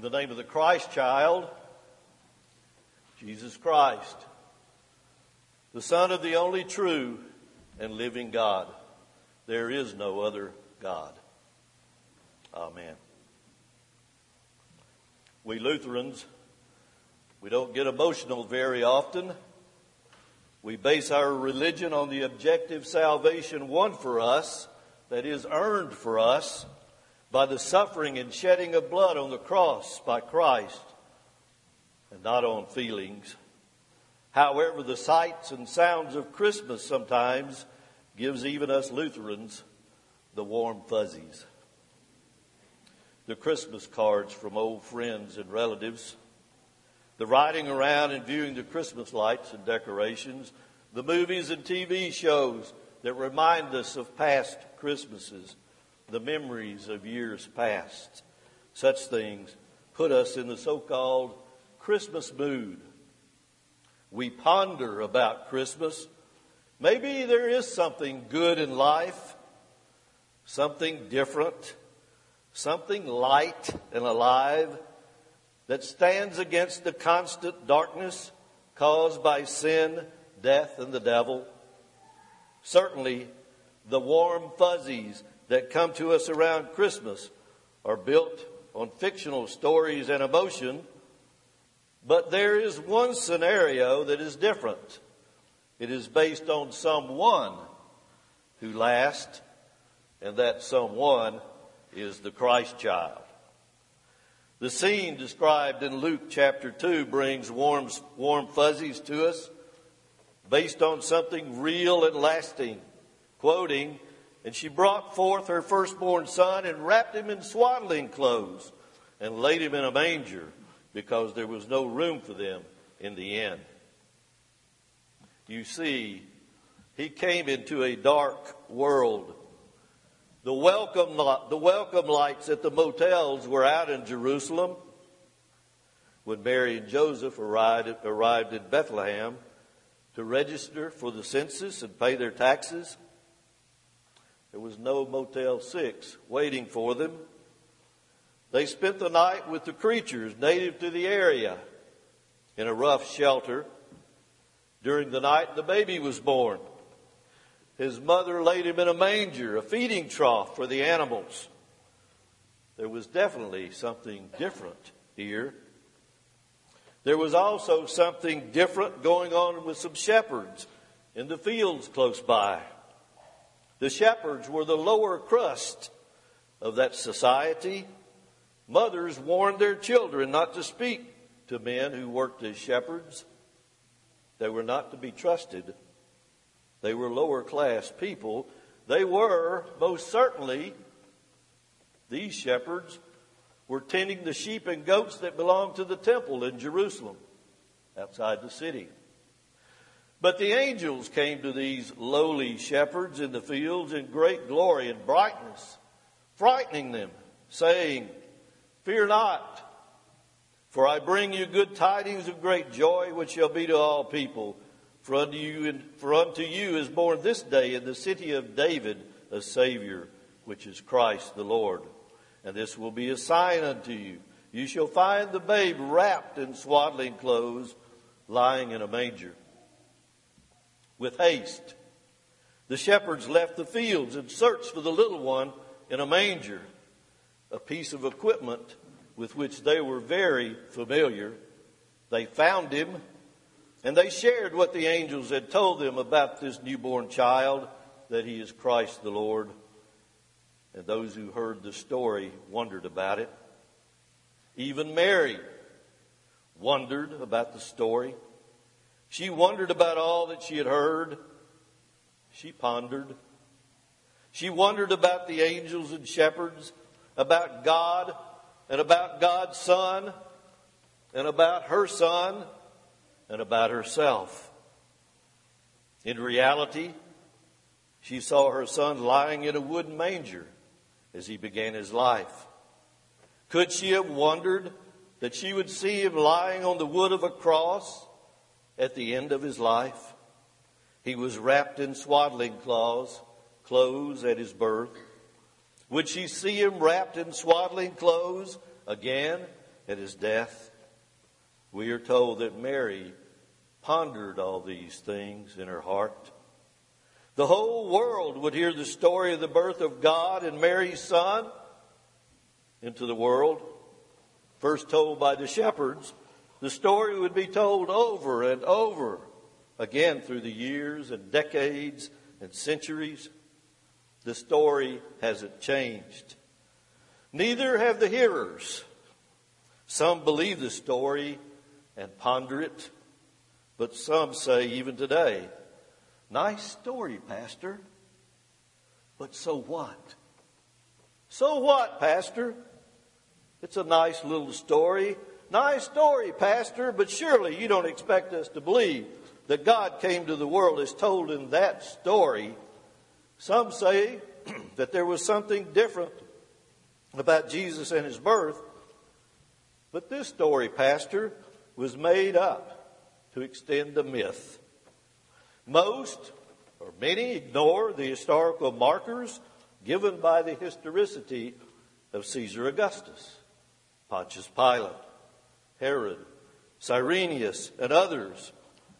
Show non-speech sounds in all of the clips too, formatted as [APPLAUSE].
In the name of the Christ child, Jesus Christ, the Son of the only true and living God. There is no other God. Amen. We Lutherans, we don't get emotional very often. We base our religion on the objective salvation won for us, that is earned for us by the suffering and shedding of blood on the cross by Christ and not on feelings. However, the sights and sounds of Christmas sometimes gives even us Lutherans the warm fuzzies. The Christmas cards from old friends and relatives, the riding around and viewing the Christmas lights and decorations, the movies and TV shows that remind us of past Christmases, the memories of years past. Such things put us in the so-called Christmas mood. We ponder about Christmas. Maybe there is something good in life, something different, something light and alive that stands against the constant darkness caused by sin, death, and the devil. Certainly, the warm fuzzies that come to us around Christmas are built on fictional stories and emotion, but there is one scenario that is different. It is based on someone who lasts, and that someone is the Christ child. The scene described in Luke chapter 2 brings warm, warm fuzzies to us based on something real and lasting. Quoting, and she brought forth her firstborn son and wrapped him in swaddling clothes and laid him in a manger because there was no room for them in the inn. You see, he came into a dark world. The welcome, the welcome lights at the motels were out in Jerusalem. When Mary and Joseph arrived, arrived in Bethlehem to register for the census and pay their taxes, there was no Motel 6 waiting for them. They spent the night with the creatures native to the area in a rough shelter. During the night, the baby was born. His mother laid him in a manger, a feeding trough for the animals. There was definitely something different here. There was also something different going on with some shepherds in the fields close by. The shepherds were the lower crust of that society. Mothers warned their children not to speak to men who worked as shepherds. They were not to be trusted. They were lower class people. They were, most certainly, these shepherds were tending the sheep and goats that belonged to the temple in Jerusalem, outside the city. But the angels came to these lowly shepherds in the fields in great glory and brightness, frightening them, saying, Fear not, for I bring you good tidings of great joy, which shall be to all people. For unto you, for unto you is born this day in the city of David a Savior, which is Christ the Lord. And this will be a sign unto you. You shall find the babe wrapped in swaddling clothes, lying in a manger with haste. The shepherds left the fields and searched for the little one in a manger, a piece of equipment with which they were very familiar. They found him and they shared what the angels had told them about this newborn child, that he is Christ the Lord. And those who heard the story wondered about it. Even Mary wondered about the story. She wondered about all that she had heard. She pondered. She wondered about the angels and shepherds, about God, and about God's Son, and about her Son, and about herself. In reality, she saw her son lying in a wooden manger as he began his life. Could she have wondered that she would see him lying on the wood of a cross at the end of his life. He was wrapped in swaddling clothes, clothes at his birth. Would she see him wrapped in swaddling clothes again at his death, we are told that Mary pondered all these things in her heart. The whole world would hear the story of the birth of God and Mary's son into the world, first told by the shepherds. The story would be told over and over again through the years and decades and centuries. The story hasn't changed. Neither have the hearers. Some believe the story and ponder it, but some say even today, nice story, Pastor, but so what? So what, Pastor? It's a nice little story. Nice story, Pastor, but surely you don't expect us to believe that God came to the world as told in that story. Some say [CLEARS THROAT] that there was something different about Jesus and his birth but this story, Pastor, was made up to extend the myth. Most or many ignore the historical markers given by the historicity of Caesar Augustus, Pontius Pilate, Herod, Cyrenius, and others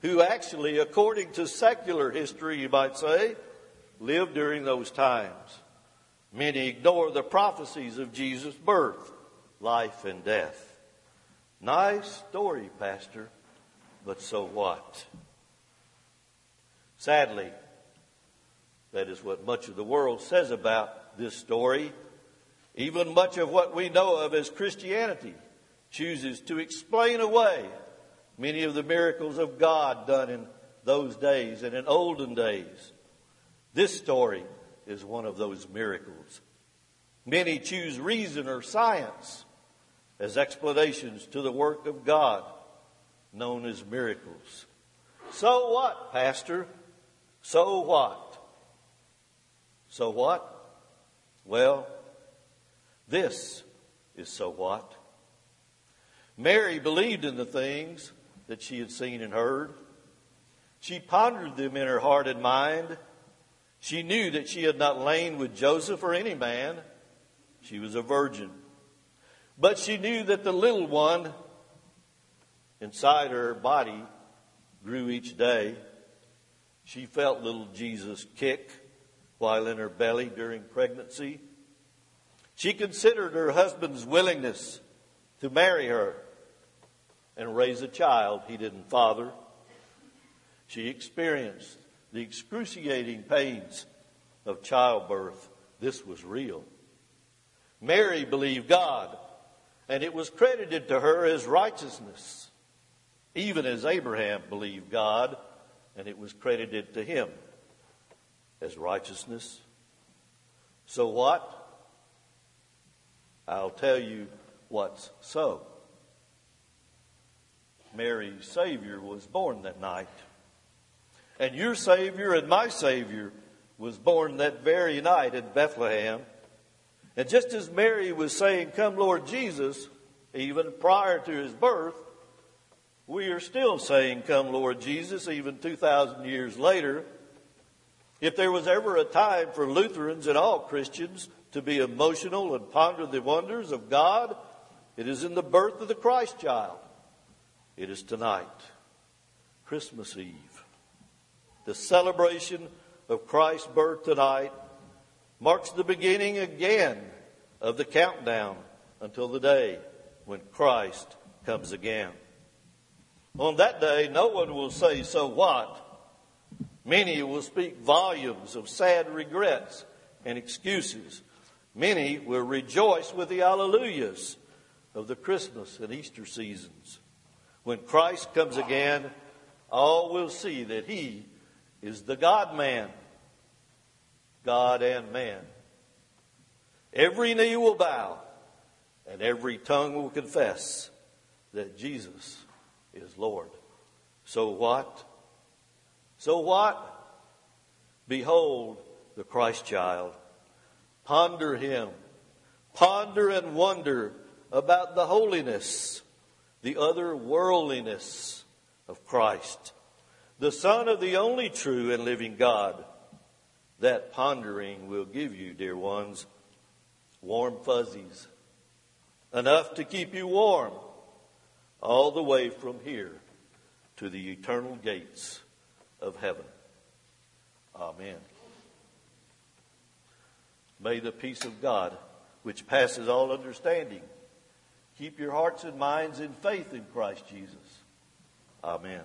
who actually, according to secular history, you might say, lived during those times. Many ignore the prophecies of Jesus' birth, life, and death. Nice story, Pastor, but so what? Sadly, that is what much of the world says about this story. Even much of what we know of as Christianity chooses to explain away many of the miracles of God done in those days and in olden days. This story is one of those miracles. Many choose reason or science as explanations to the work of God known as miracles. So what, Pastor? So what? So what? Well, this is so what. Mary believed in the things that she had seen and heard. She pondered them in her heart and mind. She knew that she had not lain with Joseph or any man. She was a virgin. But she knew that the little one inside her body grew each day. She felt little Jesus kick while in her belly during pregnancy. She considered her husband's willingness to marry her and raise a child he didn't father. She experienced the excruciating pains of childbirth. This was real. Mary believed God and it was credited to her as righteousness, even as Abraham believed God, and it was credited to him as righteousness. So what? I'll tell you what's so. Mary's Savior was born that night. And your Savior and my Savior was born that very night in Bethlehem. And just as Mary was saying, Come, Lord Jesus, even prior to his birth, we are still saying, Come, Lord Jesus, even 2,000 years later. If there was ever a time for Lutherans and all Christians to be emotional and ponder the wonders of God, it is in the birth of the Christ child. It is tonight, Christmas Eve. The celebration of Christ's birth tonight marks the beginning again of the countdown until the day when Christ comes again. On that day, no one will say, So what? Many will speak volumes of sad regrets and excuses. Many will rejoice with the alleluias of the Christmas and Easter seasons. When Christ comes again, all will see that He is the God man God and man. Every knee will bow and every tongue will confess that Jesus is Lord. So what? So what? Behold the Christ child. Ponder him. Ponder and wonder about the holiness, the otherworldliness of Christ, the Son of the only true and living God that pondering will give you, dear ones, warm fuzzies, enough to keep you warm all the way from here to the eternal gates of heaven. Amen. May the peace of God, which passes all understanding, keep your hearts and minds in faith in Christ Jesus. Amen.